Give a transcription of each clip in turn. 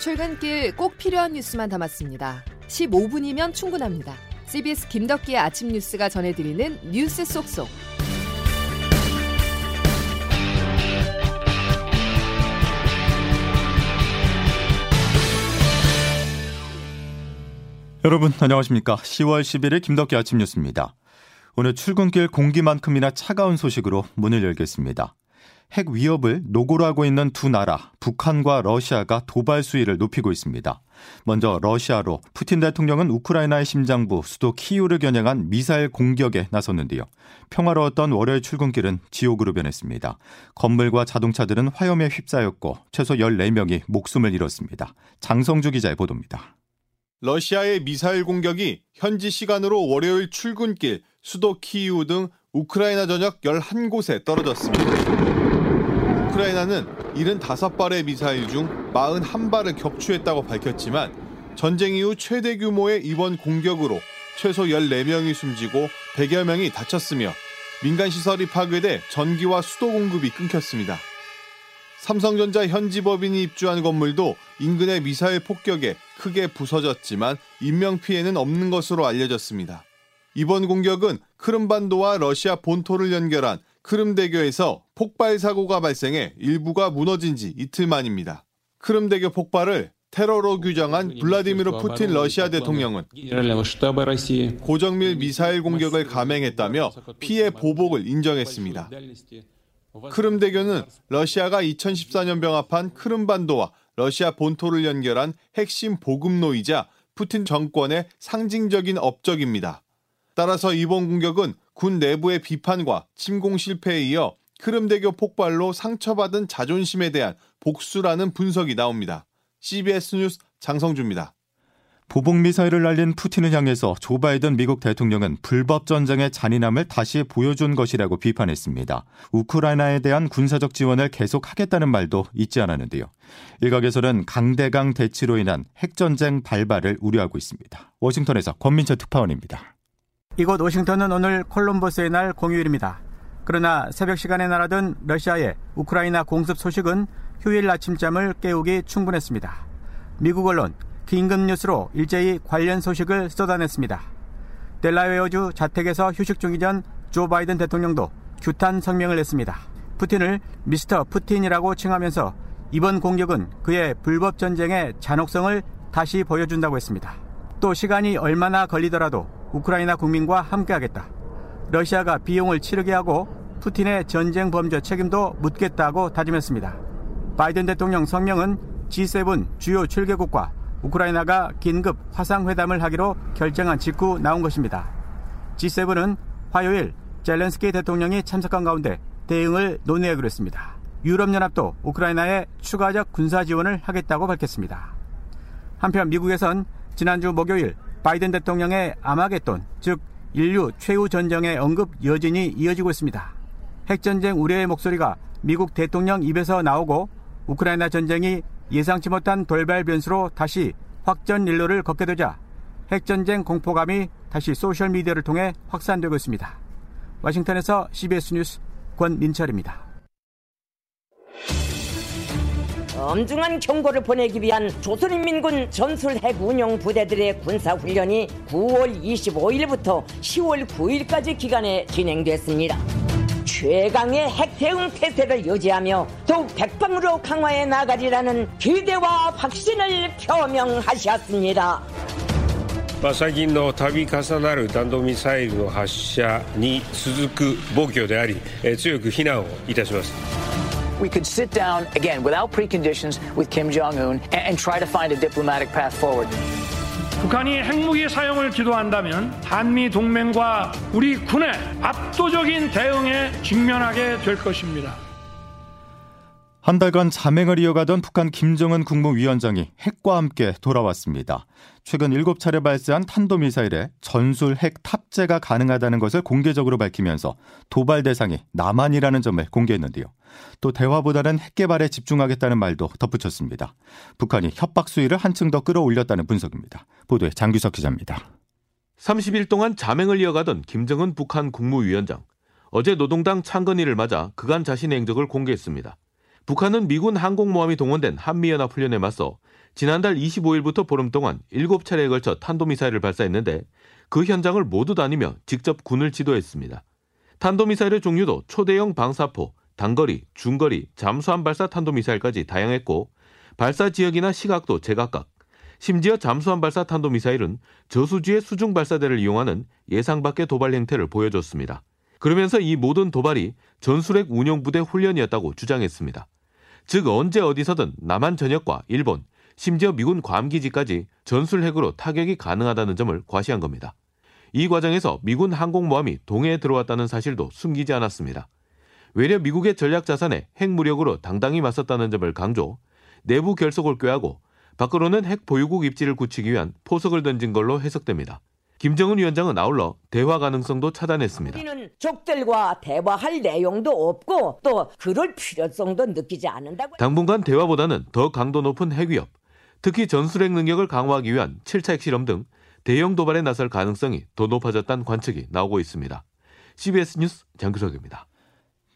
출근길 꼭 필요한 뉴스만 담았습니다. 15분이면 충분합니다. CBS 김덕기의 아침 뉴스가 전해드리는 뉴스 속속. 여러분 안녕하십니까? 10월 11일 김덕기 아침 뉴스입니다. 오늘 출근길 공기만큼이나 차가운 소식으로 문을 열겠습니다. 핵 위협을 노고로 하고 있는 두 나라, 북한과 러시아가 도발 수위를 높이고 있습니다. 먼저 러시아로 푸틴 대통령은 우크라이나의 심장부 수도 키이우를 겨냥한 미사일 공격에 나섰는데요. 평화로웠던 월요일 출근길은 지옥으로 변했습니다. 건물과 자동차들은 화염에 휩싸였고 최소 14명이 목숨을 잃었습니다. 장성주 기자의 보도입니다. 러시아의 미사일 공격이 현지 시간으로 월요일 출근길 수도 키이우 등 우크라이나 전역 11곳에 떨어졌습니다. 우크라이나는 75발의 미사일 중 41발을 격추했다고 밝혔지만 전쟁 이후 최대 규모의 이번 공격으로 최소 14명이 숨지고 100여 명이 다쳤으며 민간 시설이 파괴돼 전기와 수도 공급이 끊겼습니다. 삼성전자 현지 법인이 입주한 건물도 인근의 미사일 폭격에 크게 부서졌지만 인명 피해는 없는 것으로 알려졌습니다. 이번 공격은 크름반도와 러시아 본토를 연결한 크름대교에서 폭발 사고가 발생해 일부가 무너진 지 이틀 만입니다. 크름대교 폭발을 테러로 규정한 블라디미르 푸틴 러시아 대통령은 고정밀 미사일 공격을 감행했다며 피해 보복을 인정했습니다. 크름대교는 러시아가 2014년 병합한 크름반도와 러시아 본토를 연결한 핵심 보급로이자 푸틴 정권의 상징적인 업적입니다. 따라서 이번 공격은 군 내부의 비판과 침공 실패에 이어 크름대교 폭발로 상처받은 자존심에 대한 복수라는 분석이 나옵니다. CBS 뉴스 장성주입니다. 보복 미사일을 날린 푸틴을 향해서 조 바이든 미국 대통령은 불법 전쟁의 잔인함을 다시 보여준 것이라고 비판했습니다. 우크라이나에 대한 군사적 지원을 계속하겠다는 말도 잊지 않았는데요. 일각에서는 강대강 대치로 인한 핵 전쟁 발발을 우려하고 있습니다. 워싱턴에서 권민철 특파원입니다. 이곳 워싱턴은 오늘 콜럼버스의 날 공휴일입니다. 그러나 새벽 시간에 날아든 러시아의 우크라이나 공습 소식은 휴일 아침잠을 깨우기 충분했습니다. 미국 언론 긴급 뉴스로 일제히 관련 소식을 쏟아냈습니다. 델라웨어주 자택에서 휴식 중이던 조 바이든 대통령도 규탄 성명을 냈습니다. 푸틴을 미스터 푸틴이라고 칭하면서 이번 공격은 그의 불법 전쟁의 잔혹성을 다시 보여준다고 했습니다. 또 시간이 얼마나 걸리더라도 우크라이나 국민과 함께하겠다. 러시아가 비용을 치르게 하고 푸틴의 전쟁 범죄 책임도 묻겠다고 다짐했습니다. 바이든 대통령 성명은 G7 주요 7개국과 우크라이나가 긴급 화상회담을 하기로 결정한 직후 나온 것입니다. G7은 화요일 젤렌스키 대통령이 참석한 가운데 대응을 논의하기로 했습니다. 유럽연합도 우크라이나에 추가적 군사 지원을 하겠다고 밝혔습니다. 한편 미국에선 지난주 목요일 바이든 대통령의 아마겟돈, 즉 인류 최후 전쟁의 언급 여진이 이어지고 있습니다. 핵전쟁 우려의 목소리가 미국 대통령 입에서 나오고 우크라이나 전쟁이 예상치 못한 돌발 변수로 다시 확전 일로를 걷게 되자 핵전쟁 공포감이 다시 소셜미디어를 통해 확산되고 있습니다. 와싱턴에서 CBS 뉴스 권민철입니다. 엄중한 경고를 보내기 위한 조선인민군 전술핵 운용 부대들의 군사훈련이 9월 25일부터 10월 9일까지 기간에 진행됐습니다. 최강의 핵 대응 태세를 유지하며 더욱 백방으로 강화해 나가리라는 기대와 확신을 표명하셨습니다. 最近の度重なる弾道ミサイルの発射に続く暴挙であり強く非難をいたします We could sit down again without preconditions with Kim Jong Un and try to find a diplomatic path forward. 북한이 핵무기 사용을 기도한다면 한미 동맹과 우리 군의 압도적인 대응에 직면하게 될 것입니다. 한 달간 자맹을 이어가던 북한 김정은 국무위원장이 핵과 함께 돌아왔습니다. 최근 7차례 발사한 탄도미사일에 전술 핵 탑재가 가능하다는 것을 공개적으로 밝히면서 도발 대상이 남한이라는 점을 공개했는데요. 또 대화보다는 핵 개발에 집중하겠다는 말도 덧붙였습니다. 북한이 협박 수위를 한층 더 끌어올렸다는 분석입니다. 보도에 장규석 기자입니다. 30일 동안 자맹을 이어가던 김정은 북한 국무위원장. 어제 노동당 창건일을 맞아 그간 자신의 행적을 공개했습니다. 북한은 미군 항공모함이 동원된 한미연합훈련에 맞서 지난달 25일부터 보름 동안 7차례에 걸쳐 탄도미사일을 발사했는데 그 현장을 모두 다니며 직접 군을 지도했습니다. 탄도미사일의 종류도 초대형 방사포, 단거리, 중거리, 잠수함 발사 탄도미사일까지 다양했고 발사 지역이나 시각도 제각각. 심지어 잠수함 발사 탄도미사일은 저수지의 수중 발사대를 이용하는 예상 밖의 도발 행태를 보여줬습니다. 그러면서 이 모든 도발이 전술핵 운용부대 훈련이었다고 주장했습니다. 즉 언제 어디서든 남한 전역과 일본, 심지어 미군 괌기지까지 전술핵으로 타격이 가능하다는 점을 과시한 겁니다. 이 과정에서 미군 항공모함이 동해에 들어왔다는 사실도 숨기지 않았습니다. 외려 미국의 전략 자산에 핵 무력으로 당당히 맞섰다는 점을 강조, 내부 결속을 꾀하고 밖으로는 핵 보유국 입지를 굳히기 위한 포석을 던진 걸로 해석됩니다. 김정은 위원장은 아울러 대화 가능성도 차단했습니다. 우리는 적들과 대화할 내용도 없고 또 그럴 필요성도 느끼지 않는다고. 당분간 대화보다는 더 강도 높은 핵 위협, 특히 전술핵 능력을 강화하기 위한 7차 핵실험 등 대형 도발에 나설 가능성이 더 높아졌다는 관측이 나오고 있습니다. CBS 뉴스 장규석입니다.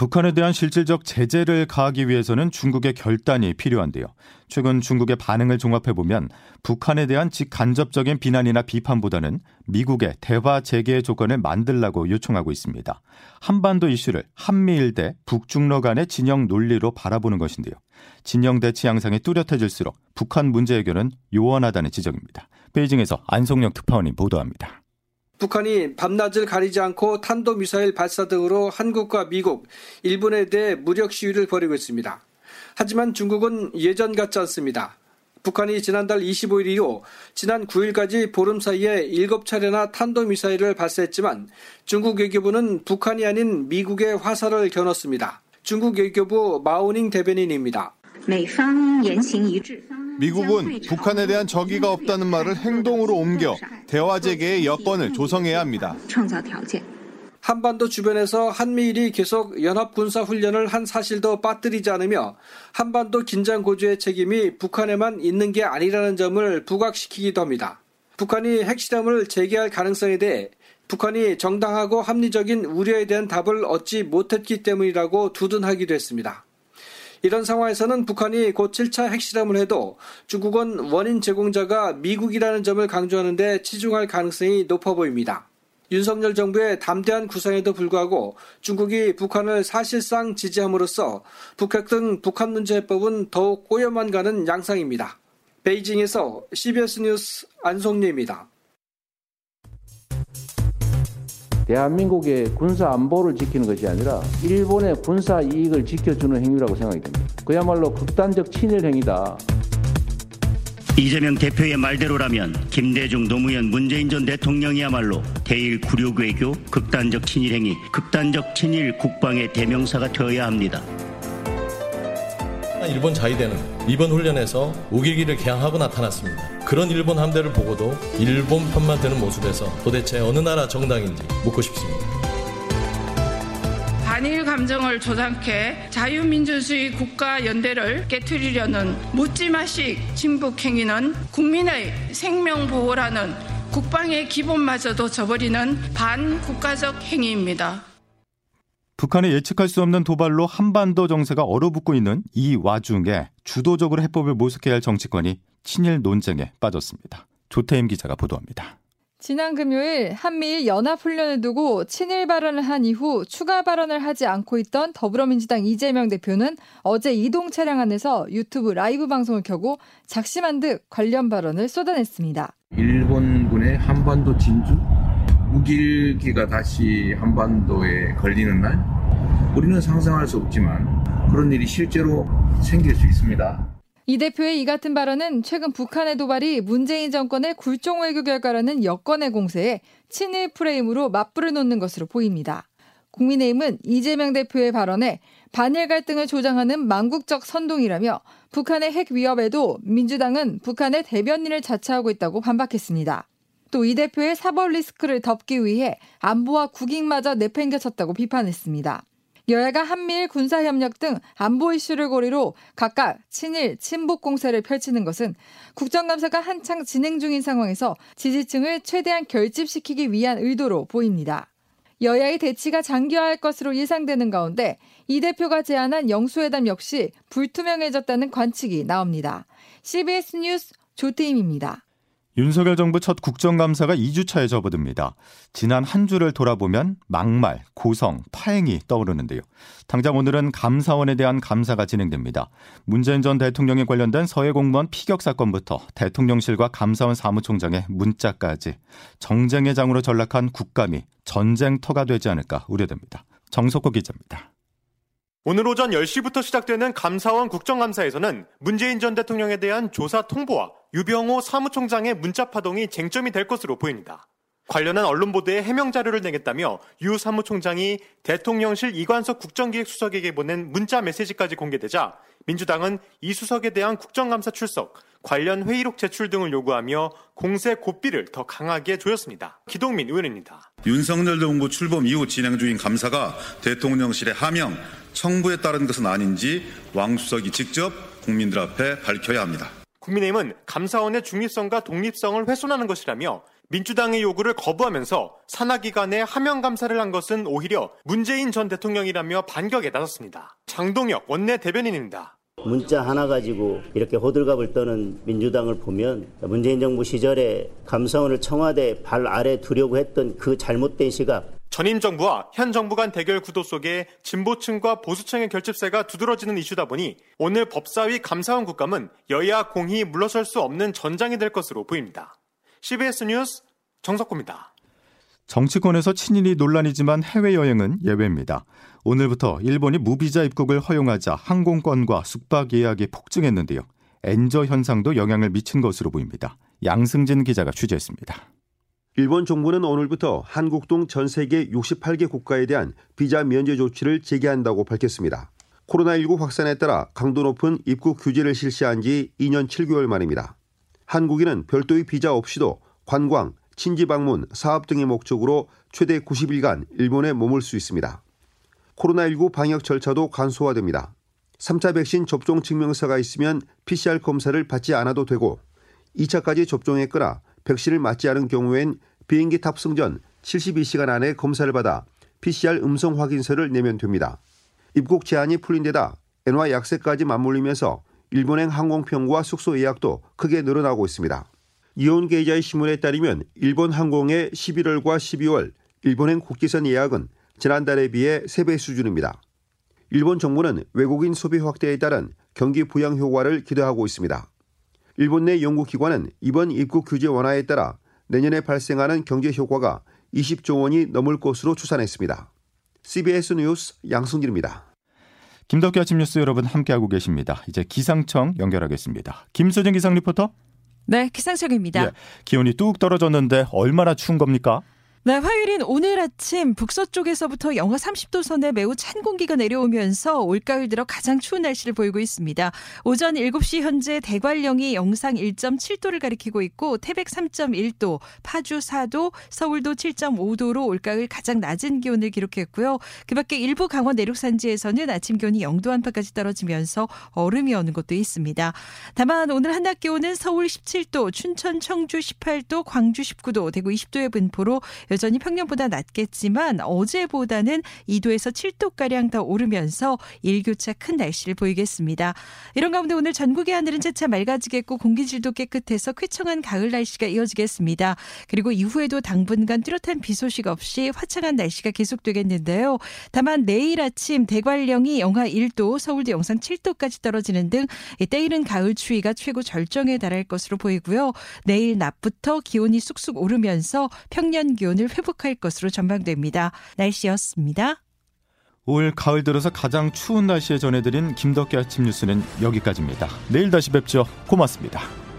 북한에 대한 실질적 제재를 가하기 위해서는 중국의 결단이 필요한데요. 최근 중국의 반응을 종합해 보면 북한에 대한 직간접적인 비난이나 비판보다는 미국의 대화 재개 조건을 만들라고 요청하고 있습니다. 한반도 이슈를 한미일 대 북중러 간의 진영 논리로 바라보는 것인데요. 진영 대치 양상이 뚜렷해질수록 북한 문제 해결은 요원하다는 지적입니다. 베이징에서 안성영 특파원이 보도합니다. 북한이 밤낮을 가리지 않고 탄도미사일 발사 등으로 한국과 미국, 일본에 대해 무력 시위를 벌이고 있습니다. 하지만 중국은 예전 같지 않습니다. 북한이 지난달 25일 이후 지난 9일까지 보름 사이에 7차례나 탄도미사일을 발사했지만 중국 외교부는 북한이 아닌 미국의 화살을 겨눴습니다. 중국 외교부 마오닝 대변인입니다. 미국은 북한에 대한 적의가 없다는 말을 행동으로 옮겨 대화 재개의 여건을 조성해야 합니다. 한반도 주변에서 한미일이 계속 연합 군사 훈련을 한 사실도 빠뜨리지 않으며 한반도 긴장 고조의 책임이 북한에만 있는 게 아니라는 점을 부각시키기도 합니다. 북한이 핵실험을 재개할 가능성에 대해 북한이 정당하고 합리적인 우려에 대한 답을 얻지 못했기 때문이라고 두둔하기도 했습니다. 이런 상황에서는 북한이 곧 7차 핵실험을 해도 중국은 원인 제공자가 미국이라는 점을 강조하는 데 치중할 가능성이 높아 보입니다. 윤석열 정부의 담대한 구상에도 불구하고 중국이 북한을 사실상 지지함으로써 북핵 등 북한 문제 해법은 더욱 꼬여만 가는 양상입니다. 베이징에서 CBS 뉴스 안송리입니다. 대한민국의 군사 안보를 지키는 것이 아니라 일본의 군사 이익을 지켜주는 행위라고 생각이 됩니다. 그야말로 극단적 친일 행위다. 이재명 대표의 말대로라면 김대중, 노무현, 문재인 전 대통령이야말로 대일 굴욕 외교, 극단적 친일 행위, 극단적 친일 국방의 대명사가 되어야 합니다. 일본 자위대는 이번 훈련에서 우길기를 개항하고 나타났습니다. 그런 일본 함대를 보고도 일본 편만 드는 모습에서 도대체 어느 나라 정당인지 묻고 싶습니다. 반일 감정을 조장해 자유민주주의 국가 연대를 깨뜨리려는 묻지마식 진북 행위는 국민의 생명 보호라는 국방의 기본마저도 저버리는 반국가적 행위입니다. 북한의 예측할 수 없는 도발로 한반도 정세가 얼어붙고 있는 이 와중에 주도적으로 해법을 모색해야 할 정치권이 친일 논쟁에 빠졌습니다. 조태임 기자가 보도합니다. 지난 금요일 한미일 연합훈련을 두고 친일 발언을 한 이후 추가 발언을 하지 않고 있던 더불어민주당 이재명 대표는 어제 이동 차량 안에서 유튜브 라이브 방송을 켜고 작심한 듯 관련 발언을 쏟아냈습니다. 일본군의 한반도 진주 무길기가 다시 한반도에 걸리는 날 우리는 상상할 수 없지만 그런 일이 실제로 생길 수 있습니다. 이 대표의 이 같은 발언은 최근 북한의 도발이 문재인 정권의 굴종 외교 결과라는 여권의 공세에 친일 프레임으로 맞불을 놓는 것으로 보입니다. 국민의힘은 이재명 대표의 발언에 반일 갈등을 조장하는 망국적 선동이라며 북한의 핵 위협에도 민주당은 북한의 대변인을 자처하고 있다고 반박했습니다. 또 이 대표의 사법 리스크를 덮기 위해 안보와 국익마저 내팽겨쳤다고 비판했습니다. 여야가 한미일 군사협력 등 안보 이슈를 고리로 각각 친일, 친북 공세를 펼치는 것은 국정감사가 한창 진행 중인 상황에서 지지층을 최대한 결집시키기 위한 의도로 보입니다. 여야의 대치가 장기화할 것으로 예상되는 가운데 이 대표가 제안한 영수회담 역시 불투명해졌다는 관측이 나옵니다. CBS 뉴스 조태임입니다. 윤석열 정부 첫 국정감사가 2주차에 접어듭니다. 지난 한 주를 돌아보면 막말, 고성, 파행이 떠오르는데요. 당장 오늘은 감사원에 대한 감사가 진행됩니다. 문재인 전 대통령에 관련된 서해 공무원 피격 사건부터 대통령실과 감사원 사무총장의 문자까지 정쟁의 장으로 전락한 국감이 전쟁터가 되지 않을까 우려됩니다. 정석호 기자입니다. 오늘 오전 10시부터 시작되는 감사원 국정감사에서는 문재인 전 대통령에 대한 조사 통보와 유병호 사무총장의 문자 파동이 쟁점이 될 것으로 보입니다. 관련한 언론 보도에 해명 자료를 내겠다며 유 사무총장이 대통령실 이관석 국정기획수석에게 보낸 문자 메시지까지 공개되자 민주당은 이 수석에 대한 국정감사 출석, 관련 회의록 제출 등을 요구하며 공세 고삐를 더 강하게 조였습니다. 기동민 의원입니다. 윤석열 정부 출범 이후 진행 중인 감사가 대통령실의 하명, 청부에 따른 것은 아닌지 왕 수석이 직접 국민들 앞에 밝혀야 합니다. 국민의힘은 감사원의 중립성과 독립성을 훼손하는 것이라며 민주당의 요구를 거부하면서 산하기관에 하명 감사를 한 것은 오히려 문재인 전 대통령이라며 반격에 나섰습니다. 장동혁 원내 대변인입니다. 문자 하나 가지고 이렇게 호들갑을 떠는 민주당을 보면 문재인 정부 시절에 감사원을 청와대 발 아래 두려고 했던 그 잘못된 시각 전임 정부와 현 정부 간 대결 구도 속에 진보층과 보수층의 결집세가 두드러지는 이슈다 보니 오늘 법사위 감사원 국감은 여야 공히 물러설 수 없는 전장이 될 것으로 보입니다. CBS 뉴스 정석구입니다. 정치권에서 친일이 논란이지만 해외여행은 예외입니다. 오늘부터 일본이 무비자 입국을 허용하자 항공권과 숙박 예약이 폭증했는데요. 엔저 현상도 영향을 미친 것으로 보입니다. 양승진 기자가 취재했습니다. 일본 정부는 오늘부터 한국 등 전 세계 68개 국가에 대한 비자 면제 조치를 재개한다고 밝혔습니다. 코로나19 확산에 따라 강도 높은 입국 규제를 실시한 지 2년 7개월 만입니다. 한국인은 별도의 비자 없이도 관광, 친지 방문, 사업 등의 목적으로 최대 90일간 일본에 머물 수 있습니다. 코로나19 방역 절차도 간소화됩니다. 3차 백신 접종 증명서가 있으면 PCR 검사를 받지 않아도 되고 2차까지 접종했거나 백신을 맞지 않은 경우엔 비행기 탑승 전 72시간 안에 검사를 받아 PCR 음성 확인서를 내면 됩니다. 입국 제한이 풀린 데다 엔화 약세까지 맞물리면서 일본행 항공편과 숙소 예약도 크게 늘어나고 있습니다. 이온 게이자의 신문에 따르면 일본 항공의 11월과 12월 일본행 국기선 예약은 지난달에 비해 3배 수준입니다. 일본 정부는 외국인 소비 확대에 따른 경기 부양 효과를 기대하고 있습니다. 일본 내 연구기관은 이번 입국 규제 완화에 따라 내년에 발생하는 경제 효과가 20조 원이 넘을 것으로 추산했습니다. CBS 뉴스 양승길입니다. 김덕기 아침 뉴스 여러분 함께하고 계십니다. 이제 기상청 연결하겠습니다. 김수진 기상 리포터. 네, 기상청입니다. 예, 기온이 뚝 떨어졌는데 얼마나 추운 겁니까? 네, 화요일인 오늘 아침 북서쪽에서부터 영하 30도 선에 매우 찬 공기가 내려오면서 올가을 들어 가장 추운 날씨를 보이고 있습니다. 오전 7시 현재 대관령이 영상 1.7도를 가리키고 있고 태백 3.1도, 파주 4도, 서울도 7.5도로 올가을 가장 낮은 기온을 기록했고요. 그밖에 일부 강원 내륙 산지에서는 아침 기온이 0도 안팎까지 떨어지면서 얼음이 오는 곳도 있습니다. 다만 오늘 한낮 기온은 서울 17도, 춘천, 청주 18도, 광주 19도, 대구 20도의 분포로 여전히 평년보다 낮겠지만 어제보다는 2도에서 7도가량 더 오르면서 일교차 큰 날씨를 보이겠습니다. 이런 가운데 오늘 전국의 하늘은 차차 맑아지겠고 공기질도 깨끗해서 쾌청한 가을 날씨가 이어지겠습니다. 그리고 이후에도 당분간 뚜렷한 비 소식 없이 화창한 날씨가 계속되겠는데요. 다만 내일 아침 대관령이 영하 1도, 서울도 영상 7도까지 떨어지는 등 때이른 가을 추위가 최고 절정에 달할 것으로 보이고요. 내일 낮부터 기온이 쑥쑥 오르면서 평년 기온을 기온을 회복할 것으로 전망됩니다. 날씨였습니다. 올 가을 들어서 가장 추운 날씨에 전해드린 김덕기 아침 뉴스는 여기까지입니다. 내일 다시 뵙죠. 고맙습니다.